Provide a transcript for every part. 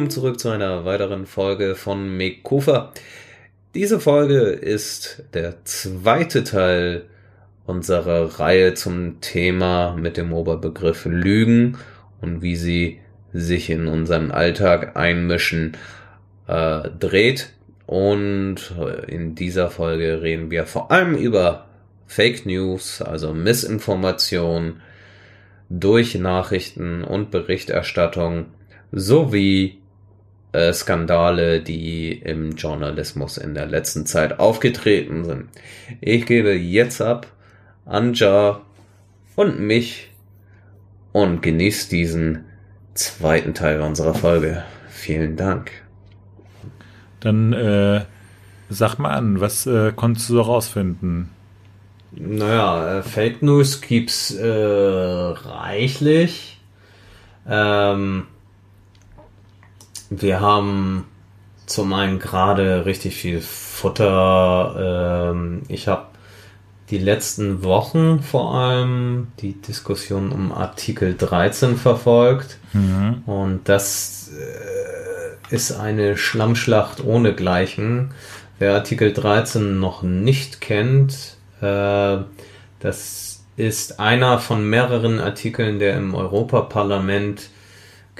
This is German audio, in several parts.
Willkommen zurück zu einer weiteren Folge von Mekufa. Diese Folge ist der zweite Teil unserer Reihe zum Thema mit dem Oberbegriff Lügen und wie sie sich in unseren Alltag einmischen äh, dreht. Und in dieser Folge reden wir vor allem über Fake News, also Missinformation durch Nachrichten und Berichterstattung sowie äh, Skandale, die im Journalismus in der letzten Zeit aufgetreten sind. Ich gebe jetzt ab Anja und mich und genießt diesen zweiten Teil unserer Folge. Vielen Dank. Dann äh, sag mal an, was äh, konntest du so rausfinden? Naja, äh, Fake News gibt's äh, reichlich. Ähm, wir haben zum einen gerade richtig viel Futter. Ähm, ich habe die letzten Wochen vor allem die Diskussion um Artikel 13 verfolgt. Mhm. Und das äh, ist eine Schlammschlacht ohnegleichen. Wer Artikel 13 noch nicht kennt, äh, das ist einer von mehreren Artikeln, der im Europaparlament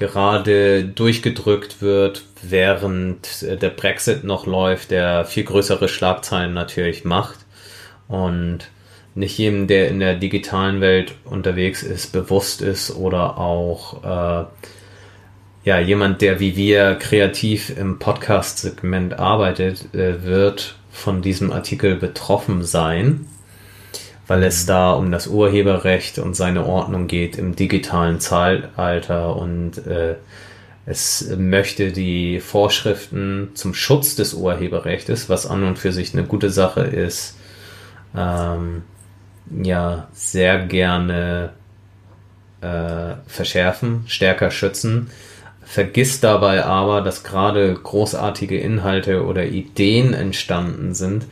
gerade durchgedrückt wird, während der Brexit noch läuft, der viel größere Schlagzeilen natürlich macht. Und nicht jedem, der in der digitalen Welt unterwegs ist, bewusst ist oder auch äh, ja, jemand, der wie wir kreativ im Podcast-Segment arbeitet, äh, wird von diesem Artikel betroffen sein, weil es da um das Urheberrecht und seine Ordnung geht im digitalen Zeitalter und äh, es möchte die Vorschriften zum Schutz des Urheberrechts, was an und für sich eine gute Sache ist, ähm, ja, sehr gerne äh, verschärfen, stärker schützen. Vergisst dabei aber, dass gerade großartige Inhalte oder Ideen entstanden sind,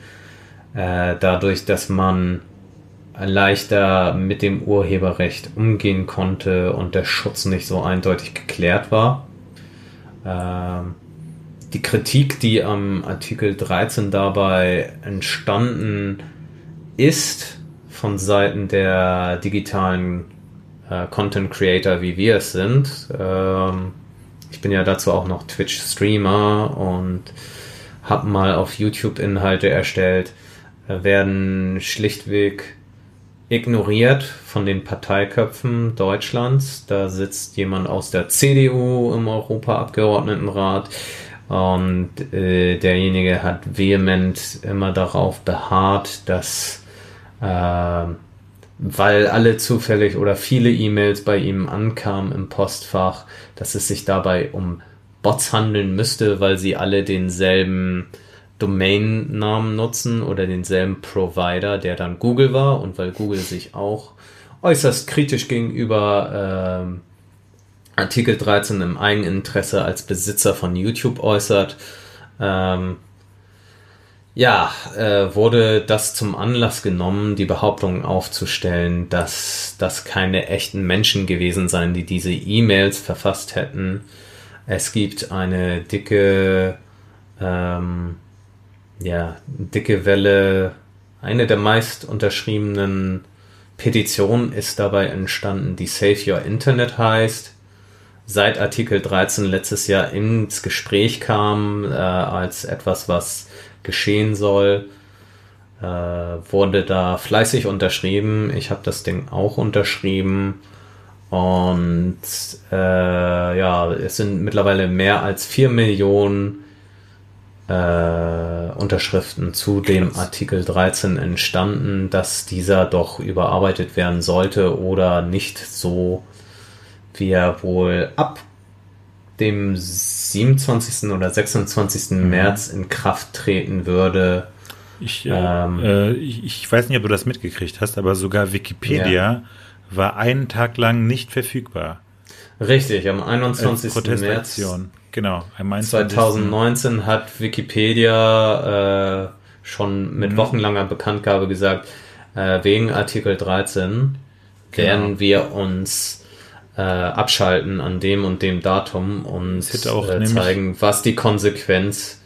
äh, dadurch, dass man leichter mit dem Urheberrecht umgehen konnte und der Schutz nicht so eindeutig geklärt war. Äh, die Kritik, die am Artikel 13 dabei entstanden ist, von Seiten der digitalen äh, Content Creator, wie wir es sind, ähm, ich bin ja dazu auch noch Twitch-Streamer und habe mal auf YouTube Inhalte erstellt, äh, werden schlichtweg ignoriert von den Parteiköpfen Deutschlands. Da sitzt jemand aus der CDU im Europaabgeordnetenrat und äh, derjenige hat vehement immer darauf beharrt, dass äh, weil alle zufällig oder viele E-Mails bei ihm ankamen im Postfach, dass es sich dabei um Bots handeln müsste, weil sie alle denselben Domain-Namen nutzen oder denselben Provider, der dann Google war und weil Google sich auch äußerst kritisch gegenüber äh, Artikel 13 im Eigeninteresse als Besitzer von YouTube äußert, ähm, ja, äh, wurde das zum Anlass genommen, die Behauptung aufzustellen, dass das keine echten Menschen gewesen seien, die diese E-Mails verfasst hätten. Es gibt eine dicke, ähm, ja, dicke Welle. Eine der meist unterschriebenen Petitionen ist dabei entstanden, die Save Your Internet heißt. Seit Artikel 13 letztes Jahr ins Gespräch kam, äh, als etwas, was geschehen soll, äh, wurde da fleißig unterschrieben. Ich habe das Ding auch unterschrieben. Und äh, ja, es sind mittlerweile mehr als 4 Millionen äh, Unterschriften zu dem Artikel 13 entstanden, dass dieser doch überarbeitet werden sollte oder nicht so, wie er wohl ab dem 27. oder 26. Mhm. März in Kraft treten würde. Ich, äh, ähm, äh, ich, ich, weiß nicht, ob du das mitgekriegt hast, aber sogar Wikipedia ja. war einen Tag lang nicht verfügbar. Richtig, am 21. März genau, 2019 hat Wikipedia äh, schon mit mhm. wochenlanger Bekanntgabe gesagt, äh, wegen Artikel 13 genau. werden wir uns äh, abschalten an dem und dem Datum und äh, zeigen, was die Konsequenz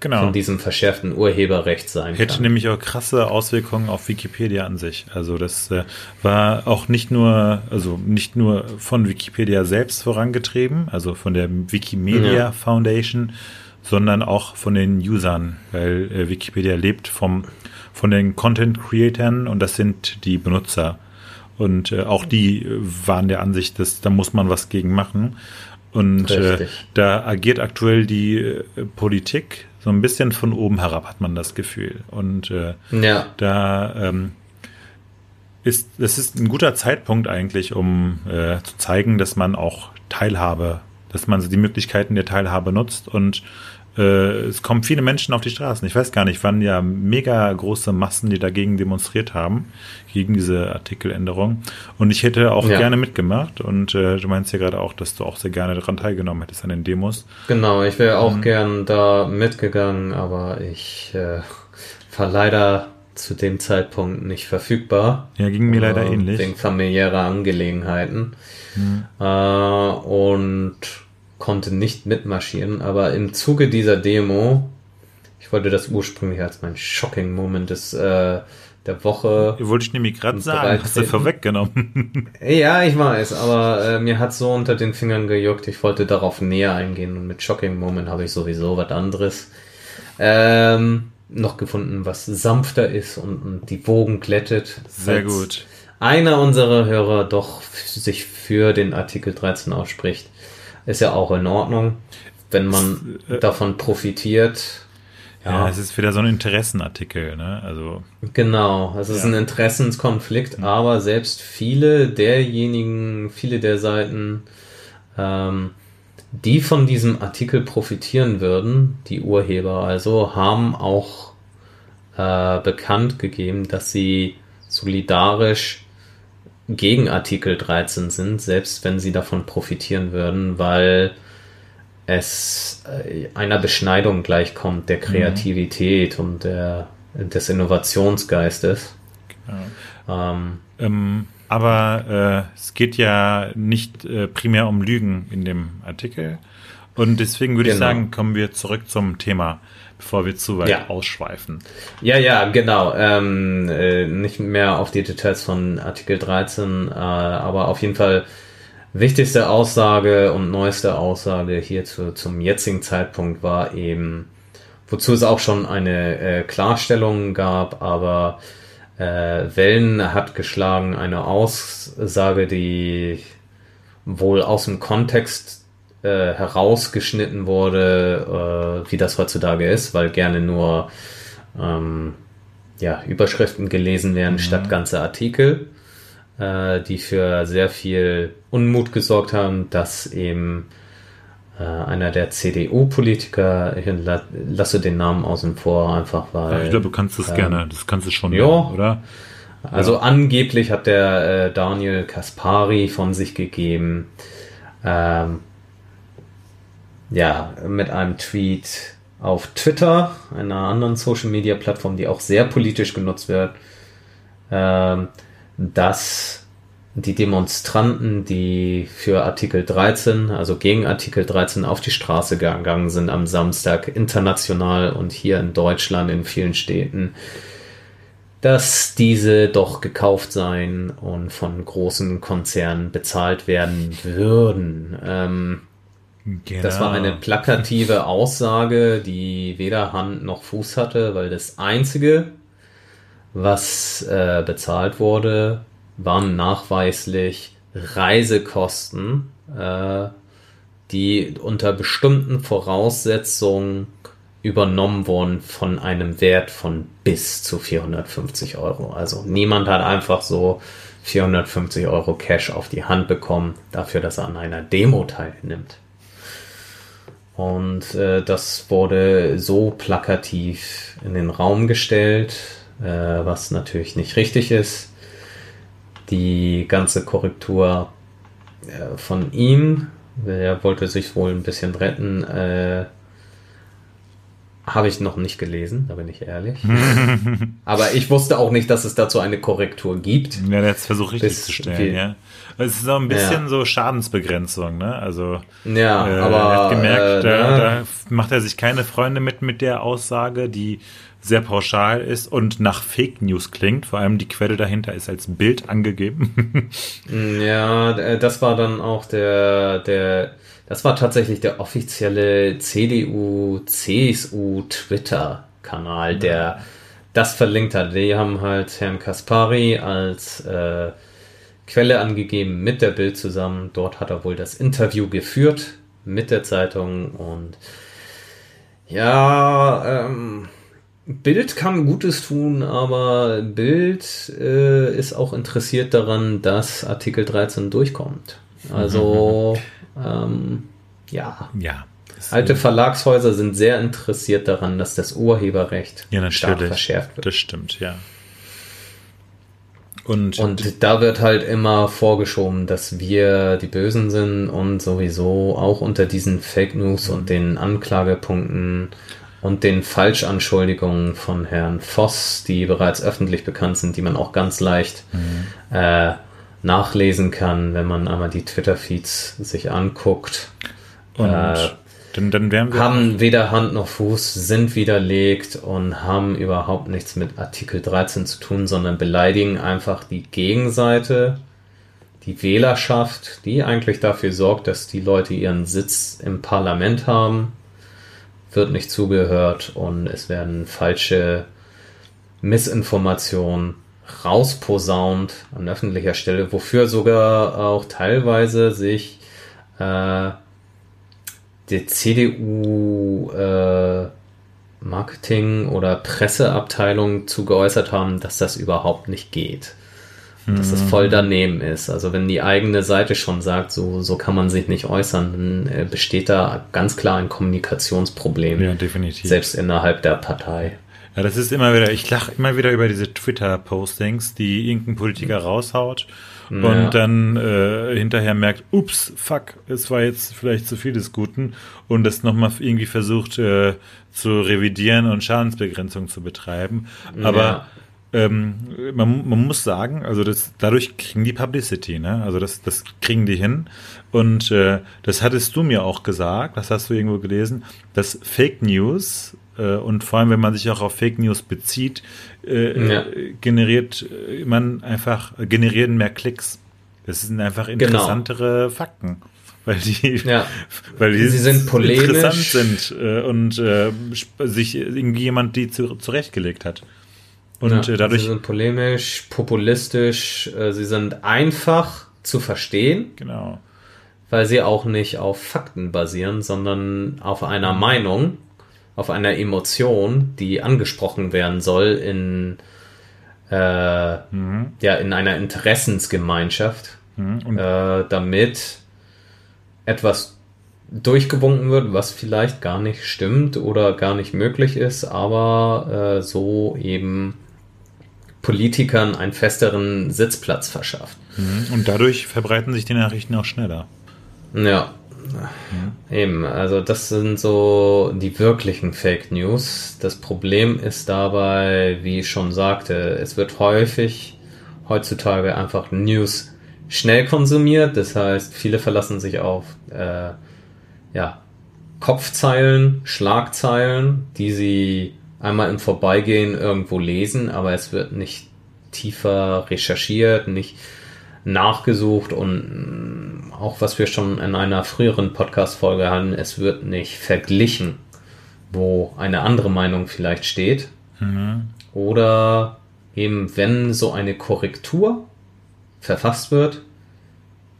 genau. von diesem verschärften Urheberrecht sein Hätte kann. nämlich auch krasse Auswirkungen auf Wikipedia an sich. Also das äh, war auch nicht nur, also nicht nur von Wikipedia selbst vorangetrieben, also von der Wikimedia ja. Foundation, sondern auch von den Usern, weil äh, Wikipedia lebt vom, von den Content Creatern und das sind die Benutzer. Und äh, auch die waren der Ansicht, dass da muss man was gegen machen. Und äh, da agiert aktuell die äh, Politik so ein bisschen von oben herab, hat man das Gefühl. Und äh, ja. da ähm, ist, das ist ein guter Zeitpunkt eigentlich, um äh, zu zeigen, dass man auch Teilhabe, dass man die Möglichkeiten der Teilhabe nutzt und es kommen viele Menschen auf die Straßen. Ich weiß gar nicht, waren ja mega große Massen, die dagegen demonstriert haben, gegen diese Artikeländerung. Und ich hätte auch ja. gerne mitgemacht. Und äh, du meinst ja gerade auch, dass du auch sehr gerne daran teilgenommen hättest an den Demos. Genau, ich wäre auch mhm. gern da mitgegangen, aber ich äh, war leider zu dem Zeitpunkt nicht verfügbar. Ja, ging mir leider ähnlich. Wegen familiärer Angelegenheiten. Mhm. Äh, und konnte nicht mitmarschieren, aber im Zuge dieser Demo, ich wollte das ursprünglich als mein Shocking Moment des äh, der Woche. Wollte ich nämlich gerade sagen, hast du vorweggenommen. ja, ich weiß, aber äh, mir hat so unter den Fingern gejuckt, ich wollte darauf näher eingehen und mit Shocking Moment habe ich sowieso was anderes ähm, noch gefunden, was sanfter ist und, und die Wogen glättet. Sehr gut. Einer unserer Hörer doch sich für den Artikel 13 ausspricht. Ist ja auch in Ordnung, wenn man äh, davon profitiert. Ja. ja, es ist wieder so ein Interessenartikel, ne? Also genau, es ist ja. ein Interessenskonflikt, mhm. aber selbst viele derjenigen, viele der Seiten, ähm, die von diesem Artikel profitieren würden, die Urheber also, haben auch äh, bekannt gegeben, dass sie solidarisch gegen Artikel 13 sind, selbst wenn sie davon profitieren würden, weil es äh, einer Beschneidung gleichkommt der mhm. Kreativität mhm. und der, des Innovationsgeistes. Genau. Ähm, ähm, aber äh, es geht ja nicht äh, primär um Lügen in dem Artikel. Und deswegen würde genau. ich sagen, kommen wir zurück zum Thema bevor wir zu weit ja. ausschweifen. Ja, ja, genau. Ähm, äh, nicht mehr auf die Details von Artikel 13, äh, aber auf jeden Fall wichtigste Aussage und neueste Aussage hier zu, zum jetzigen Zeitpunkt war eben, wozu es auch schon eine äh, Klarstellung gab, aber äh, Wellen hat geschlagen eine Aussage, die wohl aus dem Kontext äh, herausgeschnitten wurde, äh, wie das heutzutage ist, weil gerne nur ähm, ja, Überschriften gelesen werden mhm. statt ganze Artikel, äh, die für sehr viel Unmut gesorgt haben, dass eben äh, einer der CDU-Politiker, ich lasse den Namen außen vor, einfach weil. Ja, ich glaube, du kannst das ähm, gerne, das kannst du schon, ja, oder? Also ja. angeblich hat der äh, Daniel Kaspari von sich gegeben, ähm, ja, mit einem Tweet auf Twitter, einer anderen Social Media Plattform, die auch sehr politisch genutzt wird, ähm, dass die Demonstranten, die für Artikel 13, also gegen Artikel 13 auf die Straße gegangen sind am Samstag international und hier in Deutschland in vielen Städten, dass diese doch gekauft seien und von großen Konzernen bezahlt werden würden. Ähm, Genau. Das war eine plakative Aussage, die weder Hand noch Fuß hatte, weil das Einzige, was äh, bezahlt wurde, waren nachweislich Reisekosten, äh, die unter bestimmten Voraussetzungen übernommen wurden von einem Wert von bis zu 450 Euro. Also niemand hat einfach so 450 Euro Cash auf die Hand bekommen dafür, dass er an einer Demo teilnimmt. Und äh, das wurde so plakativ in den Raum gestellt, äh, was natürlich nicht richtig ist. Die ganze Korrektur äh, von ihm, er wollte sich wohl ein bisschen retten, äh, Habe ich noch nicht gelesen, da bin ich ehrlich. Aber ich wusste auch nicht, dass es dazu eine Korrektur gibt. Ja, jetzt versuche ich richtig zu stellen, ja. Es ist auch ein bisschen ja. so Schadensbegrenzung, ne? Also ja, äh, aber er hat gemerkt, äh, da, ne? da macht er sich keine Freunde mit mit der Aussage, die sehr pauschal ist und nach Fake News klingt. Vor allem die Quelle dahinter ist als Bild angegeben. ja, das war dann auch der der das war tatsächlich der offizielle CDU, CSU Twitter-Kanal, ja. der das verlinkt hat. Die haben halt Herrn Kaspari als äh, Quelle angegeben mit der Bild zusammen. Dort hat er wohl das Interview geführt mit der Zeitung und ja, ähm, Bild kann Gutes tun, aber Bild äh, ist auch interessiert daran, dass Artikel 13 durchkommt. Also Ähm, ja. Ja. Alte Verlagshäuser sind sehr interessiert daran, dass das Urheberrecht ja, stark verschärft wird. Das stimmt, ja. Und, und da wird halt immer vorgeschoben, dass wir die Bösen sind und sowieso auch unter diesen Fake News und den Anklagepunkten und den Falschanschuldigungen von Herrn Voss, die bereits öffentlich bekannt sind, die man auch ganz leicht mhm. äh, nachlesen kann, wenn man einmal die Twitter-Feeds sich anguckt. Und äh, dann, dann wären wir haben weder Hand noch Fuß, sind widerlegt und haben überhaupt nichts mit Artikel 13 zu tun, sondern beleidigen einfach die Gegenseite, die Wählerschaft, die eigentlich dafür sorgt, dass die Leute ihren Sitz im Parlament haben, wird nicht zugehört und es werden falsche Missinformationen rausposaunt an öffentlicher Stelle, wofür sogar auch teilweise sich äh, die CDU äh, Marketing- oder Presseabteilung zu geäußert haben, dass das überhaupt nicht geht. Dass das voll hm. daneben ist. Also wenn die eigene Seite schon sagt, so, so kann man sich nicht äußern, dann äh, besteht da ganz klar ein Kommunikationsproblem. Ja, definitiv. Selbst innerhalb der Partei. Ja, das ist immer wieder, ich lache immer wieder über diese Twitter-Postings, die irgendein Politiker raushaut ja. und dann äh, hinterher merkt, ups, fuck, es war jetzt vielleicht zu viel des Guten und das nochmal irgendwie versucht äh, zu revidieren und Schadensbegrenzung zu betreiben. Aber ja. ähm, man, man muss sagen, also das, dadurch kriegen die Publicity, ne? Also das, das kriegen die hin. Und äh, das hattest du mir auch gesagt, das hast du irgendwo gelesen, dass Fake News und vor allem, wenn man sich auch auf Fake News bezieht, äh, ja. generiert man einfach, generieren mehr Klicks. Das sind einfach genau. interessantere genau. Fakten. Weil die, ja. weil die Sie sind polemisch. interessant sind äh, und äh, sich irgendwie jemand die zu, zurechtgelegt hat. Und ja, dadurch. Sie sind polemisch, populistisch, sie sind einfach zu verstehen. Genau. Weil sie auch nicht auf Fakten basieren, sondern auf einer Meinung auf einer Emotion, die angesprochen werden soll in, äh, mhm. ja, in einer Interessensgemeinschaft, mhm. äh, damit etwas durchgewunken wird, was vielleicht gar nicht stimmt oder gar nicht möglich ist, aber äh, so eben Politikern einen festeren Sitzplatz verschafft. Mhm. Und dadurch verbreiten sich die Nachrichten auch schneller. Ja, Eben, also das sind so die wirklichen Fake News. Das Problem ist dabei, wie ich schon sagte, es wird häufig heutzutage einfach News schnell konsumiert. Das heißt, viele verlassen sich auf äh, ja, Kopfzeilen, Schlagzeilen, die sie einmal im Vorbeigehen irgendwo lesen, aber es wird nicht tiefer recherchiert, nicht nachgesucht und auch was wir schon in einer früheren Podcast-Folge hatten, es wird nicht verglichen, wo eine andere Meinung vielleicht steht. Mhm. Oder eben, wenn so eine Korrektur verfasst wird,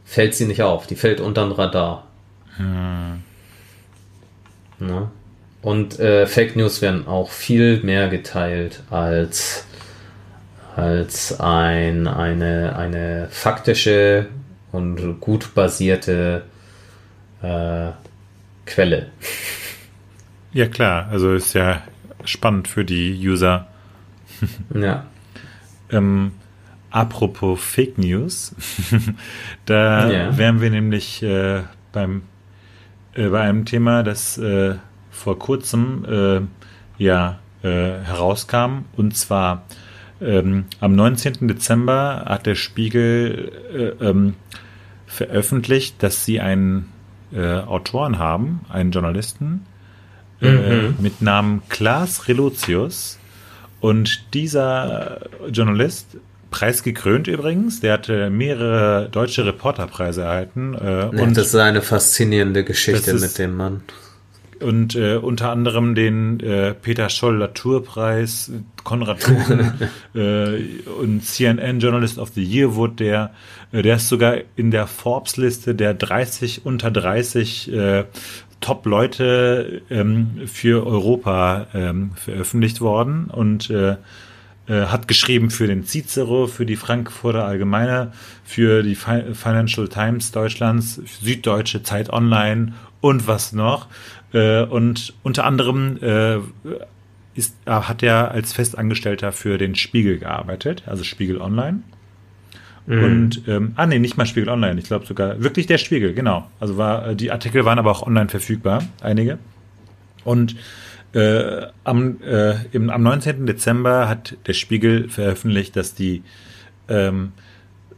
fällt sie nicht auf, die fällt unter den Radar. Mhm. Ne? Und äh, Fake News werden auch viel mehr geteilt als als ein, eine, eine faktische und gut basierte äh, Quelle. Ja klar, also ist ja spannend für die User. ja. ähm, apropos Fake News, da ja. wären wir nämlich äh, beim äh, bei einem Thema, das äh, vor kurzem äh, ja äh, herauskam. Und zwar ähm, am 19. Dezember hat der Spiegel äh, ähm, veröffentlicht, dass sie einen äh, Autoren haben, einen Journalisten äh, mhm. mit Namen Klaas Relotius. Und dieser Journalist, preisgekrönt übrigens, der hatte mehrere deutsche Reporterpreise erhalten. Äh, und das ist eine faszinierende Geschichte ist, mit dem Mann und äh, unter anderem den äh, Peter Scholl Latour-Preis, Konrad Kuchen äh, und CNN Journalist of the Year wurde der. Äh, der ist sogar in der Forbes-Liste der 30 unter 30 äh, Top-Leute ähm, für Europa ähm, veröffentlicht worden und äh, äh, hat geschrieben für den Cicero, für die Frankfurter Allgemeine, für die Financial Times Deutschlands, Süddeutsche Zeit Online und was noch. Äh, und unter anderem äh, ist, äh, hat er als Festangestellter für den Spiegel gearbeitet, also Spiegel Online. Mhm. Und ähm, ah nee, nicht mal Spiegel Online, ich glaube sogar wirklich der Spiegel, genau. Also war die Artikel waren aber auch online verfügbar, einige. Und äh, am, äh, im, am 19. Dezember hat der Spiegel veröffentlicht, dass die ähm,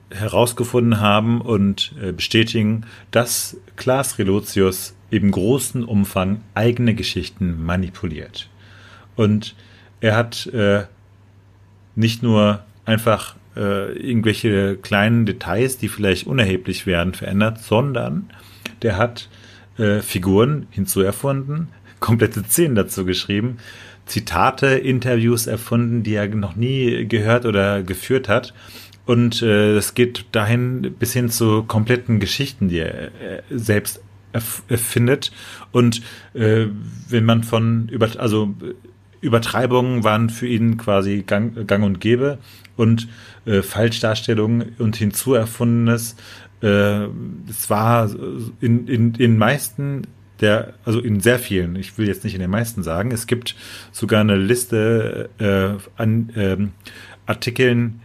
herausgefunden haben und äh, bestätigen, dass Klaas Relotius im großen Umfang eigene Geschichten manipuliert. Und er hat äh, nicht nur einfach äh, irgendwelche kleinen Details, die vielleicht unerheblich werden, verändert, sondern der hat äh, Figuren hinzuerfunden, komplette Szenen dazu geschrieben, Zitate, Interviews erfunden, die er noch nie gehört oder geführt hat. Und äh, es geht dahin bis hin zu kompletten Geschichten, die er äh, selbst erfindet. Und äh, wenn man von über, also Übertreibungen waren für ihn quasi gang, gang und gäbe und äh, Falschdarstellungen und hinzuerfundenes. Äh, es war in, in, in meisten der, also in sehr vielen, ich will jetzt nicht in den meisten sagen, es gibt sogar eine Liste äh, an äh, Artikeln,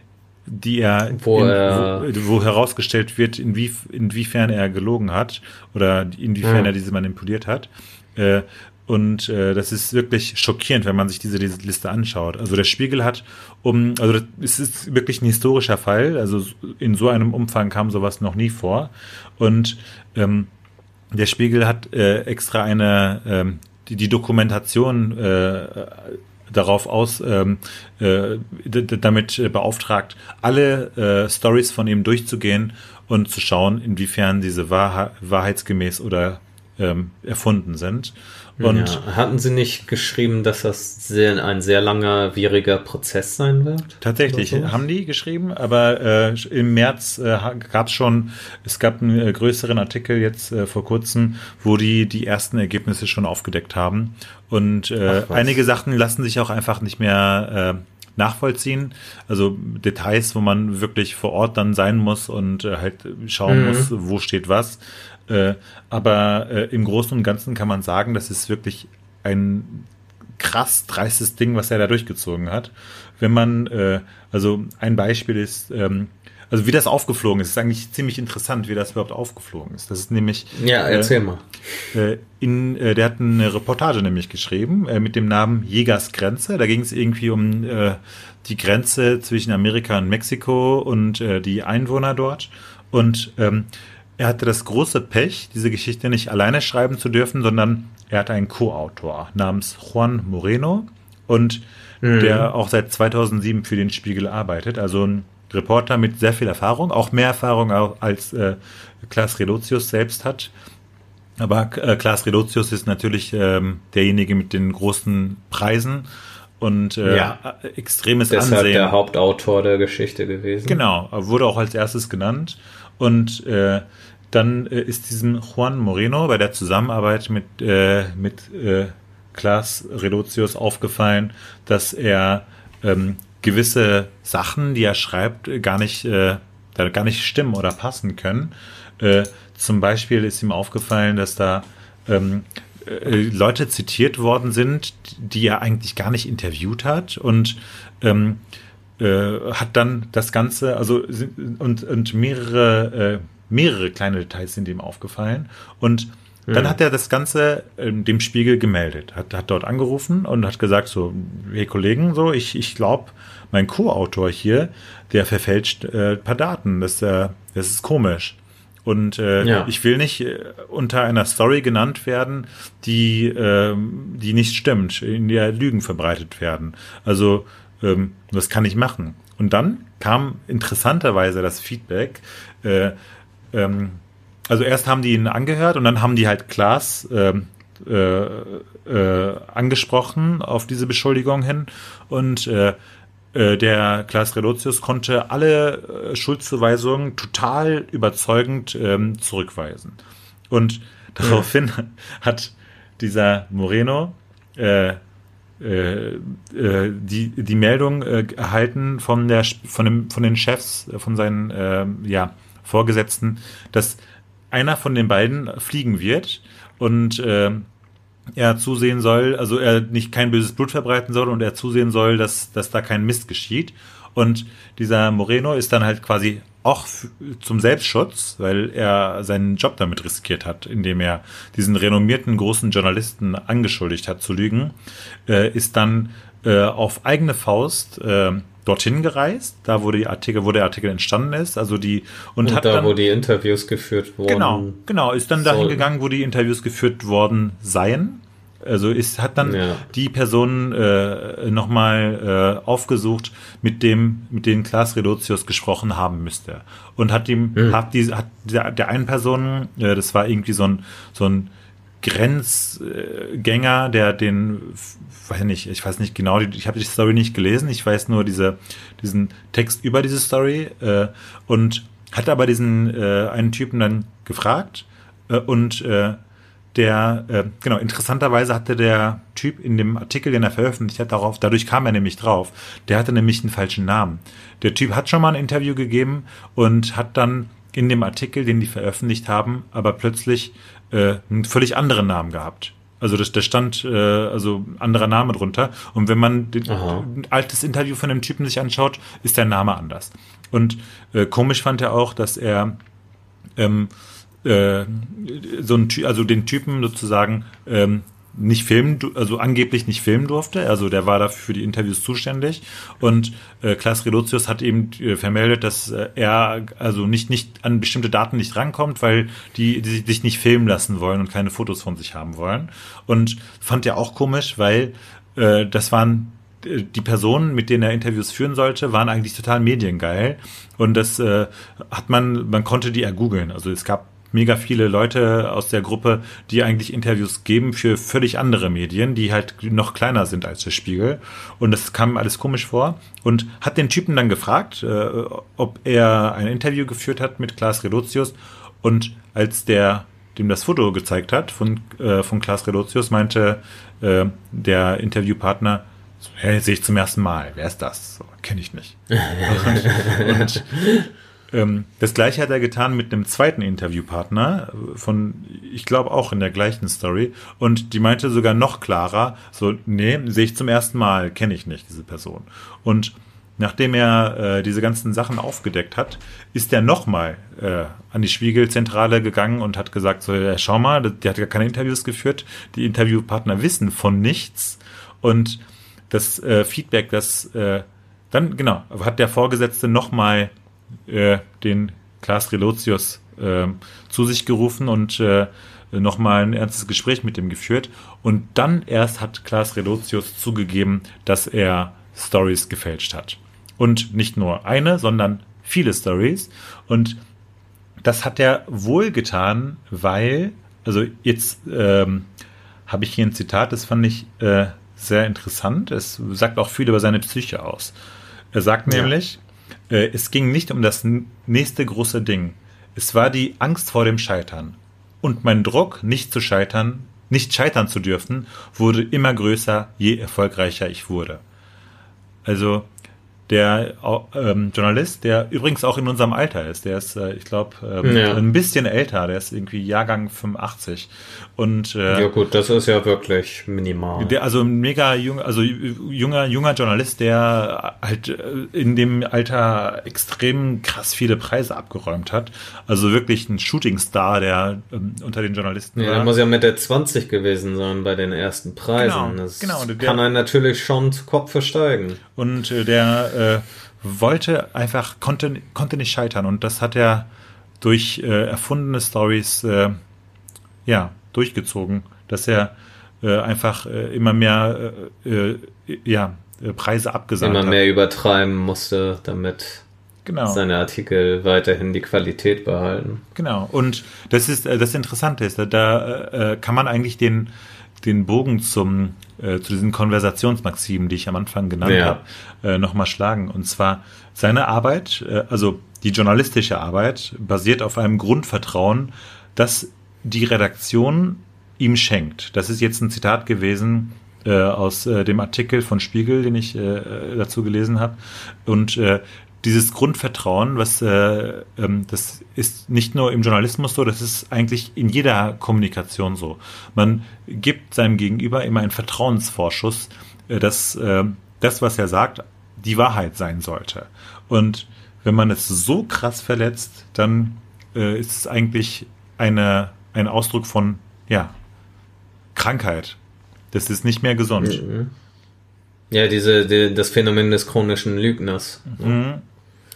die er, wo, in, er wo, wo, herausgestellt wird, inwie, inwiefern er gelogen hat oder inwiefern ja. er diese manipuliert hat. Äh, und äh, das ist wirklich schockierend, wenn man sich diese, diese Liste anschaut. Also der Spiegel hat um, also es ist wirklich ein historischer Fall. Also in so einem Umfang kam sowas noch nie vor. Und ähm, der Spiegel hat äh, extra eine ähm, die, die Dokumentation äh, darauf aus, ähm, äh, damit äh, beauftragt, alle äh, Stories von ihm durchzugehen und zu schauen, inwiefern diese wahr wahrheitsgemäß oder ähm, erfunden sind. Und ja. Hatten Sie nicht geschrieben, dass das sehr, ein sehr langwieriger Prozess sein wird? Tatsächlich haben die geschrieben, aber äh, im März äh, gab es schon, es gab einen äh, größeren Artikel jetzt äh, vor kurzem, wo die die ersten Ergebnisse schon aufgedeckt haben. Und äh, einige Sachen lassen sich auch einfach nicht mehr äh, nachvollziehen. Also Details, wo man wirklich vor Ort dann sein muss und halt schauen mhm. muss, wo steht was. Äh, aber äh, im Großen und Ganzen kann man sagen, das ist wirklich ein krass dreistes Ding, was er da durchgezogen hat. Wenn man, äh, also ein Beispiel ist, ähm, also wie das aufgeflogen ist, ist eigentlich ziemlich interessant, wie das überhaupt aufgeflogen ist. Das ist nämlich. Ja, erzähl äh, mal. Äh, in, äh, der hat eine Reportage nämlich geschrieben äh, mit dem Namen Jägers Grenze. Da ging es irgendwie um äh, die Grenze zwischen Amerika und Mexiko und äh, die Einwohner dort. Und ähm, er hatte das große Pech, diese Geschichte nicht alleine schreiben zu dürfen, sondern er hatte einen Co-Autor namens Juan Moreno und mhm. der auch seit 2007 für den Spiegel arbeitet. Also ein Reporter mit sehr viel Erfahrung, auch mehr Erfahrung als äh, Klaas Relotius selbst hat. Aber äh, Klaas Relotius ist natürlich ähm, derjenige mit den großen Preisen und äh, ja, extremes deshalb Ansehen. der Hauptautor der Geschichte gewesen. Genau, wurde auch als erstes genannt und äh, dann äh, ist diesem Juan Moreno bei der Zusammenarbeit mit äh, mit äh, Klaas Relotius aufgefallen, dass er ähm, gewisse Sachen, die er schreibt, gar nicht, äh, gar nicht stimmen oder passen können. Äh, zum Beispiel ist ihm aufgefallen, dass da ähm, äh, Leute zitiert worden sind, die er eigentlich gar nicht interviewt hat und ähm, äh, hat dann das Ganze, also und, und mehrere, äh, mehrere kleine Details sind ihm aufgefallen und Dann mhm. hat er das Ganze äh, dem Spiegel gemeldet, hat, hat dort angerufen und hat gesagt so, hey Kollegen, so, ich, ich glaube, mein Co-Autor hier, der verfälscht äh, ein paar Daten, das, äh, das ist komisch. Und äh, ja. ich will nicht äh, unter einer Story genannt werden, die, äh, die nicht stimmt, in der Lügen verbreitet werden. Also ähm, das kann ich machen. Und dann kam interessanterweise das Feedback. Äh, ähm, also erst haben die ihn angehört und dann haben die halt Klaas äh, äh, äh, angesprochen auf diese Beschuldigung hin und äh, äh, der Klaas Relotius konnte alle äh, Schuldzuweisungen total überzeugend ähm, zurückweisen. Und daraufhin mhm. hat dieser Moreno äh, äh, äh, die, die Meldung äh, erhalten von, der, von, dem, von den Chefs, von seinen äh, ja, Vorgesetzten, dass einer von den beiden fliegen wird und äh, er zusehen soll, also er nicht kein böses Blut verbreiten soll und er zusehen soll, dass, dass da kein Mist geschieht. Und dieser Moreno ist dann halt quasi auch zum Selbstschutz, weil er seinen Job damit riskiert hat, indem er diesen renommierten großen Journalisten angeschuldigt hat zu lügen, äh, ist dann äh, auf eigene Faust äh, dorthin gereist, da wo die Artikel, wo der Artikel entstanden ist, also die und, und hat da, dann, wo die Interviews geführt wurden. Genau, genau, ist dann dahin gegangen, wo die Interviews geführt worden seien. Also ist, hat dann ja. die Person äh, nochmal äh, aufgesucht, mit dem, mit dem Klaas Redotius gesprochen haben müsste. Und hat ihm, mhm. hat die, hat der, der einen Person, äh, das war irgendwie so ein, so ein Grenzgänger, der den, weiß nicht, ich weiß nicht genau, ich habe die Story nicht gelesen, ich weiß nur diese, diesen Text über diese Story äh, und hat aber diesen äh, einen Typen dann gefragt äh, und äh, der, äh, genau, interessanterweise hatte der Typ in dem Artikel, den er veröffentlicht hat, darauf, dadurch kam er nämlich drauf, der hatte nämlich einen falschen Namen. Der Typ hat schon mal ein Interview gegeben und hat dann in dem Artikel, den die veröffentlicht haben, aber plötzlich äh, einen völlig anderen Namen gehabt. Also das, da stand äh, also anderer Name drunter. Und wenn man ein altes Interview von dem Typen sich anschaut, ist der Name anders. Und äh, komisch fand er auch, dass er ähm, äh, so ein, also den Typen sozusagen ähm, nicht filmen, also angeblich nicht filmen durfte. Also der war dafür für die Interviews zuständig. Und äh, Klaas Relotius hat eben äh, vermeldet, dass äh, er also nicht, nicht an bestimmte Daten nicht rankommt, weil die, die sich nicht filmen lassen wollen und keine Fotos von sich haben wollen. Und fand er auch komisch, weil äh, das waren äh, die Personen, mit denen er Interviews führen sollte, waren eigentlich total mediengeil. Und das äh, hat man, man konnte die ergoogeln. Also es gab mega viele Leute aus der Gruppe, die eigentlich Interviews geben für völlig andere Medien, die halt noch kleiner sind als der Spiegel. Und das kam alles komisch vor. Und hat den Typen dann gefragt, äh, ob er ein Interview geführt hat mit Klaas Relotius. Und als der dem das Foto gezeigt hat von, äh, von Klaas Relotius, meinte äh, der Interviewpartner, hey, sehe ich zum ersten Mal. Wer ist das? So, Kenne ich nicht. und, und das gleiche hat er getan mit einem zweiten Interviewpartner von, ich glaube auch in der gleichen Story. Und die meinte sogar noch klarer, so, nee, sehe ich zum ersten Mal, kenne ich nicht diese Person. Und nachdem er äh, diese ganzen Sachen aufgedeckt hat, ist er nochmal äh, an die Spiegelzentrale gegangen und hat gesagt, so, ja, schau mal, der hat gar keine Interviews geführt, die Interviewpartner wissen von nichts. Und das äh, Feedback, das äh, dann, genau, hat der Vorgesetzte nochmal äh, den Klaas Relotius äh, zu sich gerufen und äh, nochmal ein ernstes Gespräch mit ihm geführt. Und dann erst hat Klaas Relotius zugegeben, dass er Stories gefälscht hat. Und nicht nur eine, sondern viele Stories. Und das hat er wohl getan, weil, also jetzt ähm, habe ich hier ein Zitat, das fand ich äh, sehr interessant. Es sagt auch viel über seine Psyche aus. Er sagt ja. nämlich, äh, es ging nicht um das nächste große Ding. Es war die Angst vor dem Scheitern. Und mein Druck, nicht zu scheitern, nicht scheitern zu dürfen, wurde immer größer, je erfolgreicher ich wurde. Also der ähm, Journalist, der übrigens auch in unserem Alter ist. Der ist, äh, ich glaube, ähm, ja. ein bisschen älter. Der ist irgendwie Jahrgang 85. Und äh, ja gut, das ist ja wirklich minimal. Der, also ein mega jung, also junger junger Journalist, der halt äh, in dem Alter extrem krass viele Preise abgeräumt hat. Also wirklich ein Shootingstar, der ähm, unter den Journalisten ja, war. Der muss ja mit der 20 gewesen sein bei den ersten Preisen. Genau, das genau. Der, kann einen natürlich schon zu Kopf versteigen. Und äh, der äh, wollte einfach, konnte, konnte nicht scheitern. Und das hat er durch äh, erfundene Stories äh, ja, durchgezogen, dass er äh, einfach äh, immer mehr äh, äh, ja, Preise abgesagt immer hat. Immer mehr übertreiben musste, damit genau. seine Artikel weiterhin die Qualität behalten. Genau. Und das ist das Interessante ist, da kann man eigentlich den den Bogen zum, äh, zu diesen Konversationsmaximen, die ich am Anfang genannt ja. habe, äh, nochmal schlagen. Und zwar seine Arbeit, äh, also die journalistische Arbeit, basiert auf einem Grundvertrauen, das die Redaktion ihm schenkt. Das ist jetzt ein Zitat gewesen äh, aus äh, dem Artikel von Spiegel, den ich äh, dazu gelesen habe. Und äh, dieses Grundvertrauen, was äh, ähm, das ist nicht nur im Journalismus so, das ist eigentlich in jeder Kommunikation so. Man gibt seinem Gegenüber immer einen Vertrauensvorschuss, äh, dass äh, das, was er sagt, die Wahrheit sein sollte. Und wenn man es so krass verletzt, dann äh, ist es eigentlich eine, ein Ausdruck von ja, Krankheit. Das ist nicht mehr gesund. Mhm. Ja, diese, die, das Phänomen des chronischen Lügners. Mhm.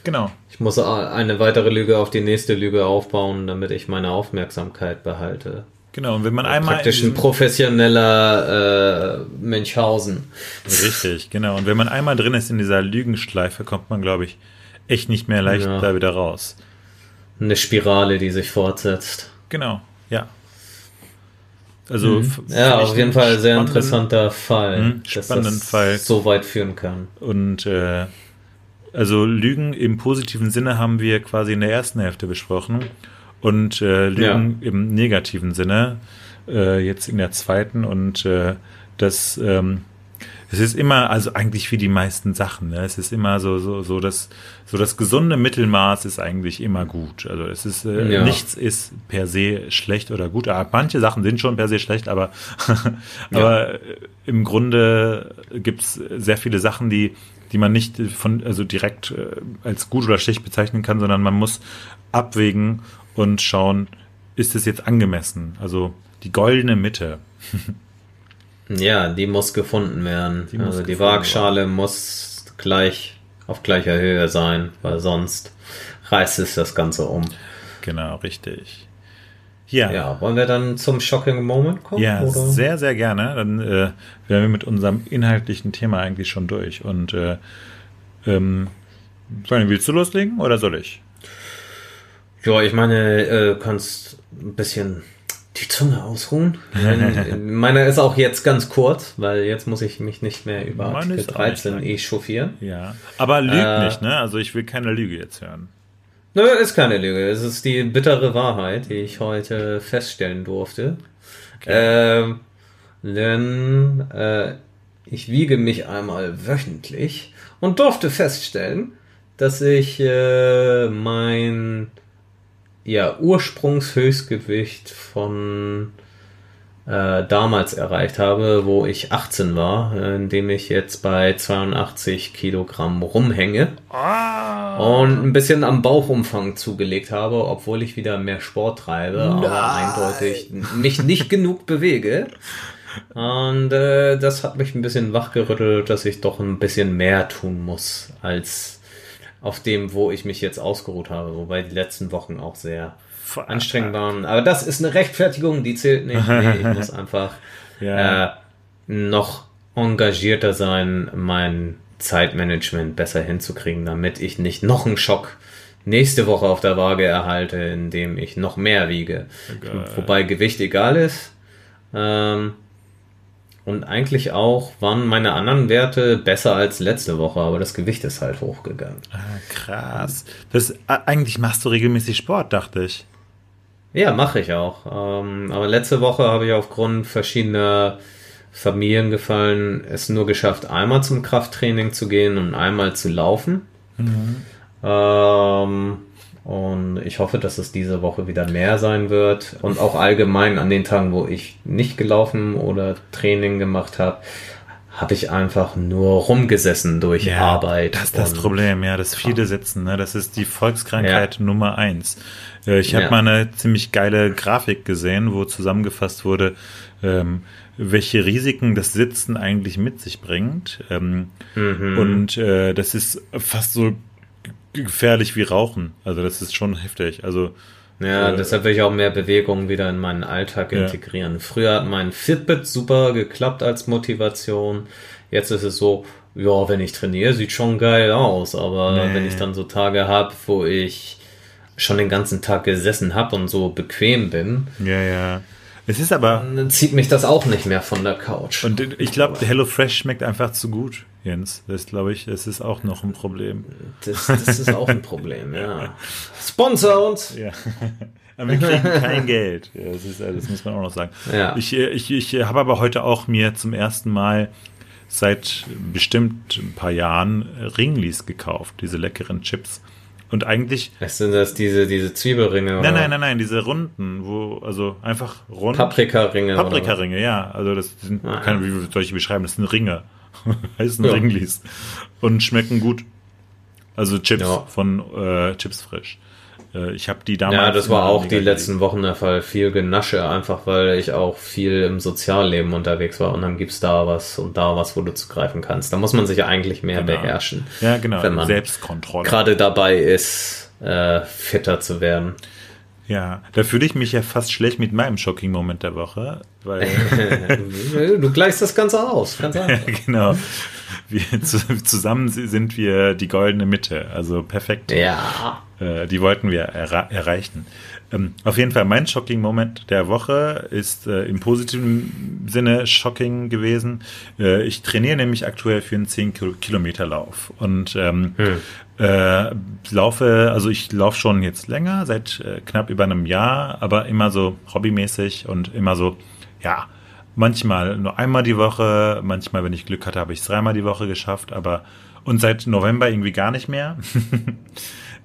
Genau. Ich muss eine weitere Lüge auf die nächste Lüge aufbauen, damit ich meine Aufmerksamkeit behalte. Genau, und wenn man einmal. Praktisch ein professioneller äh, Münchhausen. Richtig, genau. Und wenn man einmal drin ist in dieser Lügenschleife, kommt man, glaube ich, echt nicht mehr leicht ja. da wieder raus. Eine Spirale, die sich fortsetzt. Genau, ja. Also mhm. ja, auf jeden Fall sehr interessanter Fall, mhm, spannenden dass das Fall. so weit führen kann. Und äh, also Lügen im positiven Sinne haben wir quasi in der ersten Hälfte besprochen und äh, Lügen ja. im negativen Sinne äh, jetzt in der zweiten und äh, das ähm, es ist immer, also eigentlich wie die meisten Sachen, ne? es ist immer so, so, so das, so das gesunde Mittelmaß ist eigentlich immer gut. Also es ist, äh, ja. nichts ist per se schlecht oder gut. Aber manche Sachen sind schon per se schlecht, aber, aber ja. im Grunde gibt's sehr viele Sachen, die die man nicht von, also direkt äh, als gut oder schlecht bezeichnen kann, sondern man muss abwägen und schauen, ist es jetzt angemessen? Also die goldene Mitte. ja, die muss gefunden werden. Die also die Waagschale werden. muss gleich auf gleicher Höhe sein, weil sonst reißt es das Ganze um. Genau, richtig. Ja. ja, wollen wir dann zum Shocking Moment kommen? Ja, oder? sehr, sehr gerne. Dann äh, wären wir mit unserem inhaltlichen Thema eigentlich schon durch. Und äh, ähm, willst du loslegen oder soll ich? Ja, ich meine, äh, kannst ein bisschen die Zunge ausruhen. Meiner ist auch jetzt ganz kurz, weil jetzt muss ich mich nicht mehr über Artikel 13 echauffieren. Ja, aber lügt äh, nicht, ne? Also ich will keine Lüge jetzt hören. Nö, ist keine Lüge. Es ist die bittere Wahrheit, die ich heute feststellen durfte. Okay. Ähm, denn äh, ich wiege mich einmal wöchentlich und durfte feststellen, dass ich äh, mein ja, Ursprungshöchstgewicht von äh, damals erreicht habe, wo ich 18 war, äh, indem ich jetzt bei 82 Kilogramm rumhänge ah. und ein bisschen am Bauchumfang zugelegt habe, obwohl ich wieder mehr Sport treibe, Nein. aber eindeutig mich nicht genug bewege. Und äh, das hat mich ein bisschen wachgerüttelt, dass ich doch ein bisschen mehr tun muss als auf dem, wo ich mich jetzt ausgeruht habe, wobei die letzten Wochen auch sehr anstrengend waren. Aber das ist eine Rechtfertigung, die zählt nicht. Nee, ich muss einfach ja. äh, noch engagierter sein, mein Zeitmanagement besser hinzukriegen, damit ich nicht noch einen Schock nächste Woche auf der Waage erhalte, indem ich noch mehr wiege. Egal. Wobei Gewicht egal ist. Ähm, und eigentlich auch waren meine anderen Werte besser als letzte Woche, aber das Gewicht ist halt hochgegangen. Ah, krass. Das, eigentlich machst du regelmäßig Sport, dachte ich. Ja, mache ich auch. Ähm, aber letzte Woche habe ich aufgrund verschiedener Familiengefallen es nur geschafft, einmal zum Krafttraining zu gehen und einmal zu laufen. Mhm. Ähm, und ich hoffe, dass es diese Woche wieder mehr sein wird. Und auch allgemein an den Tagen, wo ich nicht gelaufen oder Training gemacht habe, habe ich einfach nur rumgesessen durch ja, Arbeit. Das ist das Problem, ja, das viele sitzen. Ne? Das ist die Volkskrankheit ja. Nummer eins. Äh, ich habe ja. mal eine ziemlich geile Grafik gesehen, wo zusammengefasst wurde, ähm, welche Risiken das Sitzen eigentlich mit sich bringt. Ähm, mhm. Und äh, das ist fast so gefährlich wie Rauchen. Also das ist schon heftig. Also ja, äh, deshalb will ich auch mehr Bewegung wieder in meinen Alltag ja. integrieren. Früher hat mein Fitbit super geklappt als Motivation. Jetzt ist es so, ja, wenn ich trainiere, sieht schon geil aus. Aber nee. wenn ich dann so Tage habe, wo ich schon den ganzen Tag gesessen habe und so bequem bin. Ja, ja. Es ist aber. Dann zieht mich das auch nicht mehr von der Couch. Und ich glaube, HelloFresh schmeckt einfach zu gut, Jens. Das glaube ich, das ist auch noch ein Problem. Das, das ist auch ein Problem, ja. Sponsor uns! Ja. Aber wir kriegen kein Geld. Ja, das, ist, das muss man auch noch sagen. Ja. Ich, ich, ich habe aber heute auch mir zum ersten Mal seit bestimmt ein paar Jahren Ringlis gekauft, diese leckeren Chips. Und eigentlich. Was sind das diese, diese Zwiebelringe? Nein, nein, nein, nein, diese runden, wo, also einfach rund. Paprika-Ringe. Paprika-Ringe, ja. Also das sind, ah, keine, wie soll ich beschreiben? Das sind Ringe. heißen ja. Ringlis. Und schmecken gut. Also Chips ja. von äh, Chips frisch. Äh, ich habe die damals. Ja, das war auch die letzten Wochen der Fall. Viel Genasche, einfach weil ich auch viel im Sozialleben unterwegs war und dann gibt's da was und da was, wo du zugreifen kannst. Da muss man sich eigentlich mehr genau. beherrschen. Ja, genau. Wenn man Selbstkontrolle. Gerade dabei ist, äh, fitter zu werden. Ja, da fühle ich mich ja fast schlecht mit meinem Shocking-Moment der Woche, weil. du gleichst das Ganze aus, ganz einfach. genau. Wir, zusammen sind wir die goldene Mitte, also perfekt. Ja. Äh, die wollten wir er erreichen. Ähm, auf jeden Fall mein Shocking-Moment der Woche ist äh, im positiven Sinne shocking gewesen. Äh, ich trainiere nämlich aktuell für einen 10-Kilometer-Lauf und ähm, hm. äh, laufe, also ich laufe schon jetzt länger, seit äh, knapp über einem Jahr, aber immer so hobbymäßig und immer so, ja, manchmal nur einmal die Woche, manchmal, wenn ich Glück hatte, habe ich es dreimal die Woche geschafft, aber und seit November irgendwie gar nicht mehr.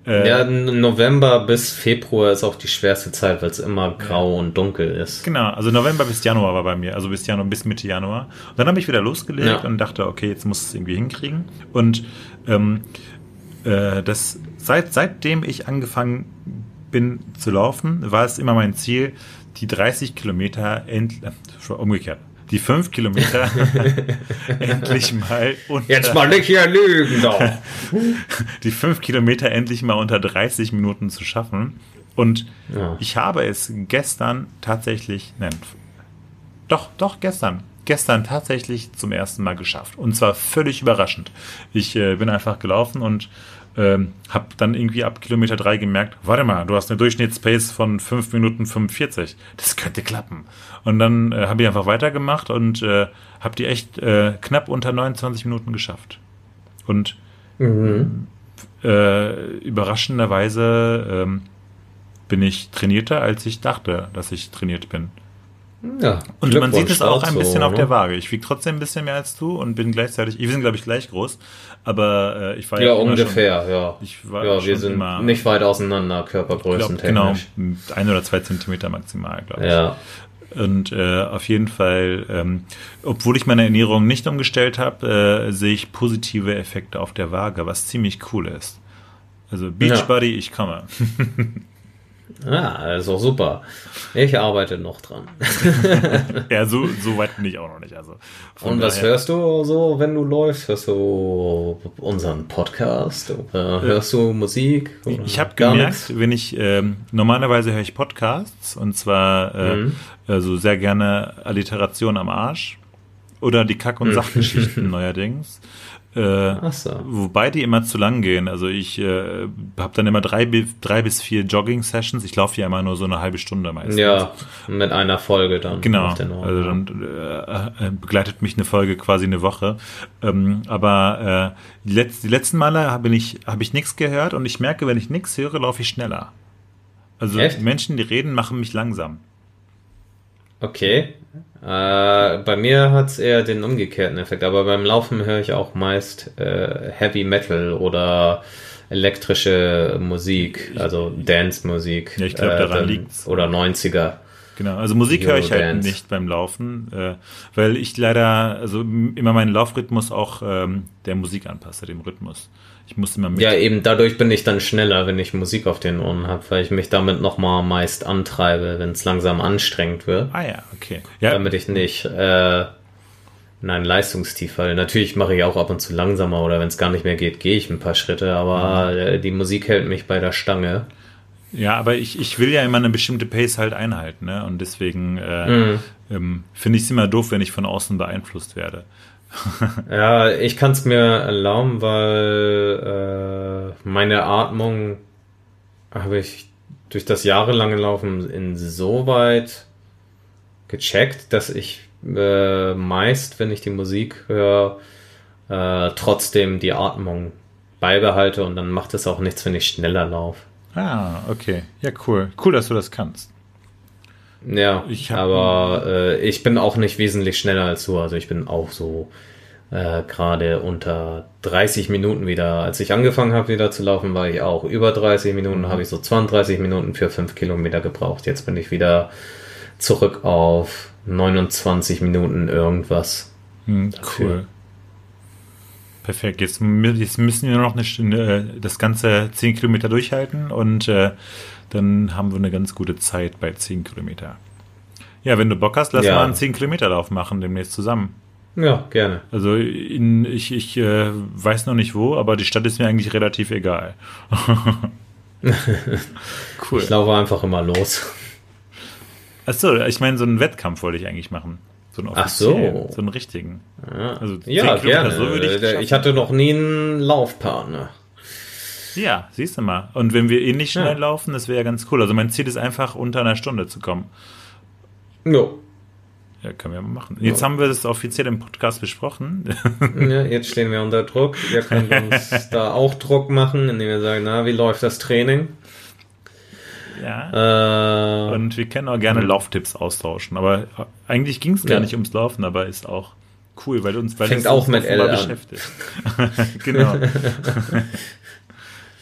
Äh, ja, November bis Februar ist auch die schwerste Zeit, weil es immer grau ja. und dunkel ist. Genau, also November bis Januar war bei mir, also bis Januar bis Mitte Januar. Und dann habe ich wieder losgelegt ja. und dachte, okay, jetzt muss es irgendwie hinkriegen. Und ähm, äh, das seit seitdem ich angefangen bin zu laufen, war es immer mein Ziel, die 30 Kilometer end, äh, umgekehrt die fünf Kilometer endlich mal unter. Jetzt mal nicht hier lügen, doch. die fünf Kilometer endlich mal unter 30 Minuten zu schaffen. Und ja. ich habe es gestern tatsächlich, nein, doch, doch, gestern, gestern tatsächlich zum ersten Mal geschafft. Und zwar völlig überraschend. Ich äh, bin einfach gelaufen und ähm, habe dann irgendwie ab Kilometer 3 gemerkt, warte mal, du hast eine Durchschnittspace von 5 Minuten 45. Das könnte klappen. Und dann äh, habe ich einfach weitergemacht und äh, habe die echt äh, knapp unter 29 Minuten geschafft. Und mhm. äh, überraschenderweise ähm, bin ich trainierter, als ich dachte, dass ich trainiert bin. Ja, und man sieht es auch ein bisschen so, auf der Waage. Ich wiege trotzdem ein bisschen mehr als du und bin gleichzeitig, wir sind glaube ich gleich groß, aber äh, ich war ja, ja ungefähr, schon, ja. Ich war ja, wir sind nicht weit auseinander, Körpergrößen Genau, ein oder zwei Zentimeter maximal, glaube ich. Ja. Und äh, auf jeden Fall, ähm, obwohl ich meine Ernährung nicht umgestellt habe, äh, sehe ich positive Effekte auf der Waage, was ziemlich cool ist. Also Beachbody, ja. ich komme. Ja, ist auch super. Ich arbeite noch dran. ja, so, so weit bin ich auch noch nicht. Also Und was daher. hörst du so, wenn du läufst? Hörst du unseren Podcast? Oder hörst du Musik? Ich habe gemerkt, nichts? wenn ich ähm, normalerweise höre ich Podcasts und zwar äh, mhm. also sehr gerne Alliteration am Arsch oder die Kack- und Sachgeschichten neuerdings. Äh, so. Wobei die immer zu lang gehen. Also ich äh, habe dann immer drei, drei bis vier Jogging-Sessions. Ich laufe ja immer nur so eine halbe Stunde meistens. Ja, mit einer Folge dann. Genau. Also dann äh, äh, begleitet mich eine Folge quasi eine Woche. Ähm, aber äh, die, Letz-, die letzten Male habe ich, hab ich nichts gehört und ich merke, wenn ich nichts höre, laufe ich schneller. Also Echt? Menschen, die reden, machen mich langsam. Okay. Äh, bei mir hat es eher den umgekehrten Effekt, aber beim Laufen höre ich auch meist äh, Heavy Metal oder elektrische Musik, also Dance-Musik. Ja, ich glaube, daran dann- liegt's. Oder 90er. Genau, also Musik höre ich halt nicht beim Laufen, äh, weil ich leider, also immer meinen Laufrhythmus auch ähm, der Musik anpasse, dem Rhythmus. Ich muss immer mit. Ja, eben dadurch bin ich dann schneller, wenn ich Musik auf den Ohren habe, weil ich mich damit nochmal meist antreibe, wenn es langsam anstrengend wird, Ah ja, okay. Ja, damit ich nicht äh, in ein Leistungstief falle. Natürlich mache ich auch ab und zu langsamer oder wenn es gar nicht mehr geht, gehe ich ein paar Schritte, aber Mhm. äh, die Musik hält mich bei der Stange. ja, aber ich, ich will ja immer eine bestimmte Pace halt einhalten, ne? Und deswegen äh, Mhm. ähm, finde ich es immer doof, wenn ich von außen beeinflusst werde. Ja, ich kann es mir erlauben, weil äh, meine Atmung habe ich durch das jahrelange Laufen insoweit gecheckt, dass ich äh, meist, wenn ich die Musik höre, äh, trotzdem die Atmung beibehalte und dann macht es auch nichts, wenn ich schneller laufe. Ah, okay. Ja, cool. Cool, dass du das kannst. Ja, Ich aber äh, ich bin auch nicht wesentlich schneller als du. Also ich bin auch so äh, gerade unter 30 Minuten wieder. Als ich angefangen habe wieder zu laufen, war ich auch über 30 Minuten. Habe ich so 32 Minuten für 5 Kilometer gebraucht. Jetzt bin ich wieder zurück auf 29 Minuten irgendwas. Hm, cool. Perfekt. Jetzt, jetzt müssen wir noch eine Stunde, äh, das ganze 10 Kilometer durchhalten und äh, dann haben wir eine ganz gute Zeit bei 10 Kilometer. Ja, wenn du Bock hast, lass Ja. mal einen 10 Kilometer Lauf machen demnächst zusammen. Ja, gerne. Also in, ich, ich äh, weiß noch nicht wo, aber die Stadt ist mir eigentlich relativ egal. cool. Ich laufe einfach immer los. Achso, ich meine, so einen Wettkampf wollte ich eigentlich machen. So einen Ach so. so einen richtigen. Ja, Also 10 ja Kilometer, gerne. so würde ich ich hatte noch nie einen Laufpartner. Ja, siehst du mal. Und wenn wir ähnlich schnell Ja. laufen, das wäre ja ganz cool. Also mein Ziel ist einfach, unter einer Stunde zu kommen. Jo. Ja, können wir mal machen. Jetzt Ja. haben wir das offiziell im Podcast besprochen. Ja, jetzt stehen wir unter Druck. Ihr könnt uns da auch Druck machen, indem wir sagen, na, wie läuft das Training? ja. Äh, Und wir können auch gerne Lauftipps austauschen. Aber eigentlich ging es gar Ja. nicht ums Laufen, aber ist auch cool, weil uns weil Fängt auch mit L an. beschäftigt. genau.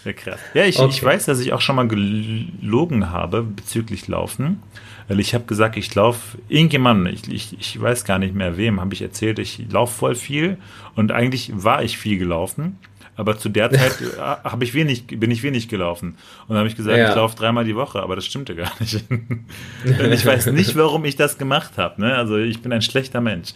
Ja, krass. Ja, ich, ich Okay. weiß, dass ich auch schon mal gelogen habe bezüglich Laufen. Weil ich habe gesagt, ich laufe irgendjemandem, ich, ich, ich weiß gar nicht mehr wem, habe ich erzählt, ich laufe voll viel und eigentlich war ich viel gelaufen. Aber zu der Zeit äh, habe ich wenig, bin ich wenig gelaufen. Und dann habe ich gesagt, Ja. ich laufe dreimal die Woche, aber das stimmte gar nicht. und ich weiß nicht, warum ich das gemacht habe. Ne? Also ich bin ein schlechter Mensch.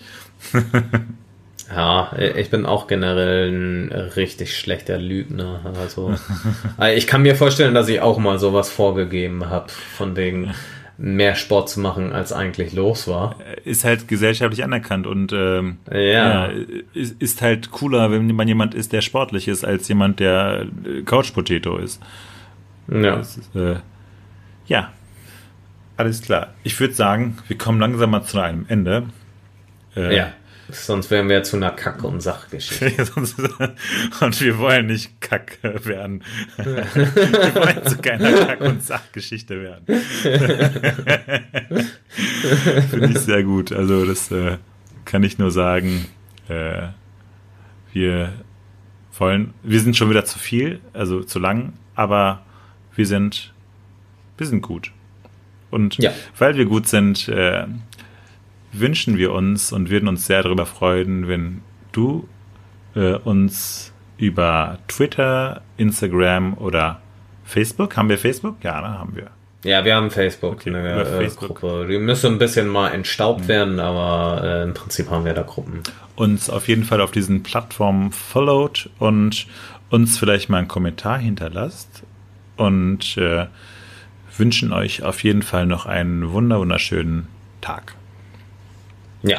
Ja, ich bin auch generell ein richtig schlechter Lügner. Also, äh, ich kann mir vorstellen, dass ich auch mal sowas vorgegeben habe, von wegen mehr Sport zu machen, als eigentlich los war. Ist halt gesellschaftlich anerkannt und ähm, Ja. ist, ist halt cooler, wenn man jemand ist, der sportlich ist, als jemand, der äh, Couch-Potato ist. Ja. Ist äh, ja, alles klar. Ich würde sagen, wir kommen langsam mal zu einem Ende. Äh, Ja. Sonst wären wir zu einer Kack- und Sachgeschichte. Und wir wollen nicht Kack werden. wir wollen zu keiner Kack- und Sachgeschichte werden. Finde ich sehr gut. Also das äh, kann ich nur sagen. Äh, wir wollen, wir sind schon wieder zu viel, also zu lang, aber wir sind, wir sind gut. Und Ja. weil wir gut sind, äh, wünschen wir uns und würden uns sehr darüber freuen, wenn du äh, uns über Twitter, Instagram oder Facebook, haben wir Facebook? Ja, ne, haben wir. Ja, wir haben Facebook, Okay, eine äh, Facebook. Gruppe. Die müssen ein bisschen mal entstaubt werden, aber äh, im Prinzip haben wir da Gruppen. uns auf jeden Fall auf diesen Plattformen followt und uns vielleicht mal einen Kommentar hinterlasst und äh, wünschen euch auf jeden Fall noch einen wunder wunderschönen Tag. Ja.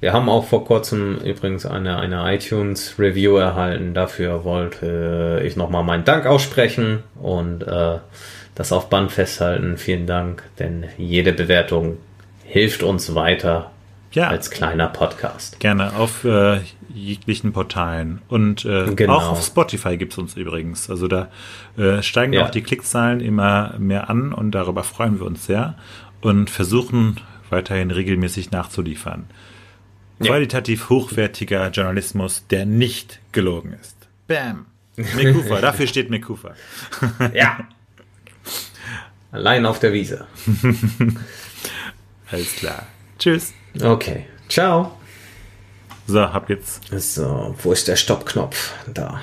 Wir haben auch vor kurzem übrigens eine, eine iTunes-Review erhalten. Dafür wollte ich nochmal meinen Dank aussprechen und äh, das auf Band festhalten. Vielen Dank, denn jede Bewertung hilft uns weiter Ja, als kleiner Podcast. gerne auf äh, jeglichen Portalen und äh, Genau. auch auf Spotify gibt es uns übrigens. Also da äh, steigen Ja. auch die Klickzahlen immer mehr an und darüber freuen wir uns sehr und versuchen weiterhin regelmäßig nachzuliefern. Qualitativ hochwertiger Journalismus, der nicht gelogen ist. Bam. Mekufa, dafür steht Mekufa. Ja. Allein auf der Wiese. Alles klar. Tschüss. Okay. Ciao. So, hab jetzt. So, wo ist der Stoppknopf? Da.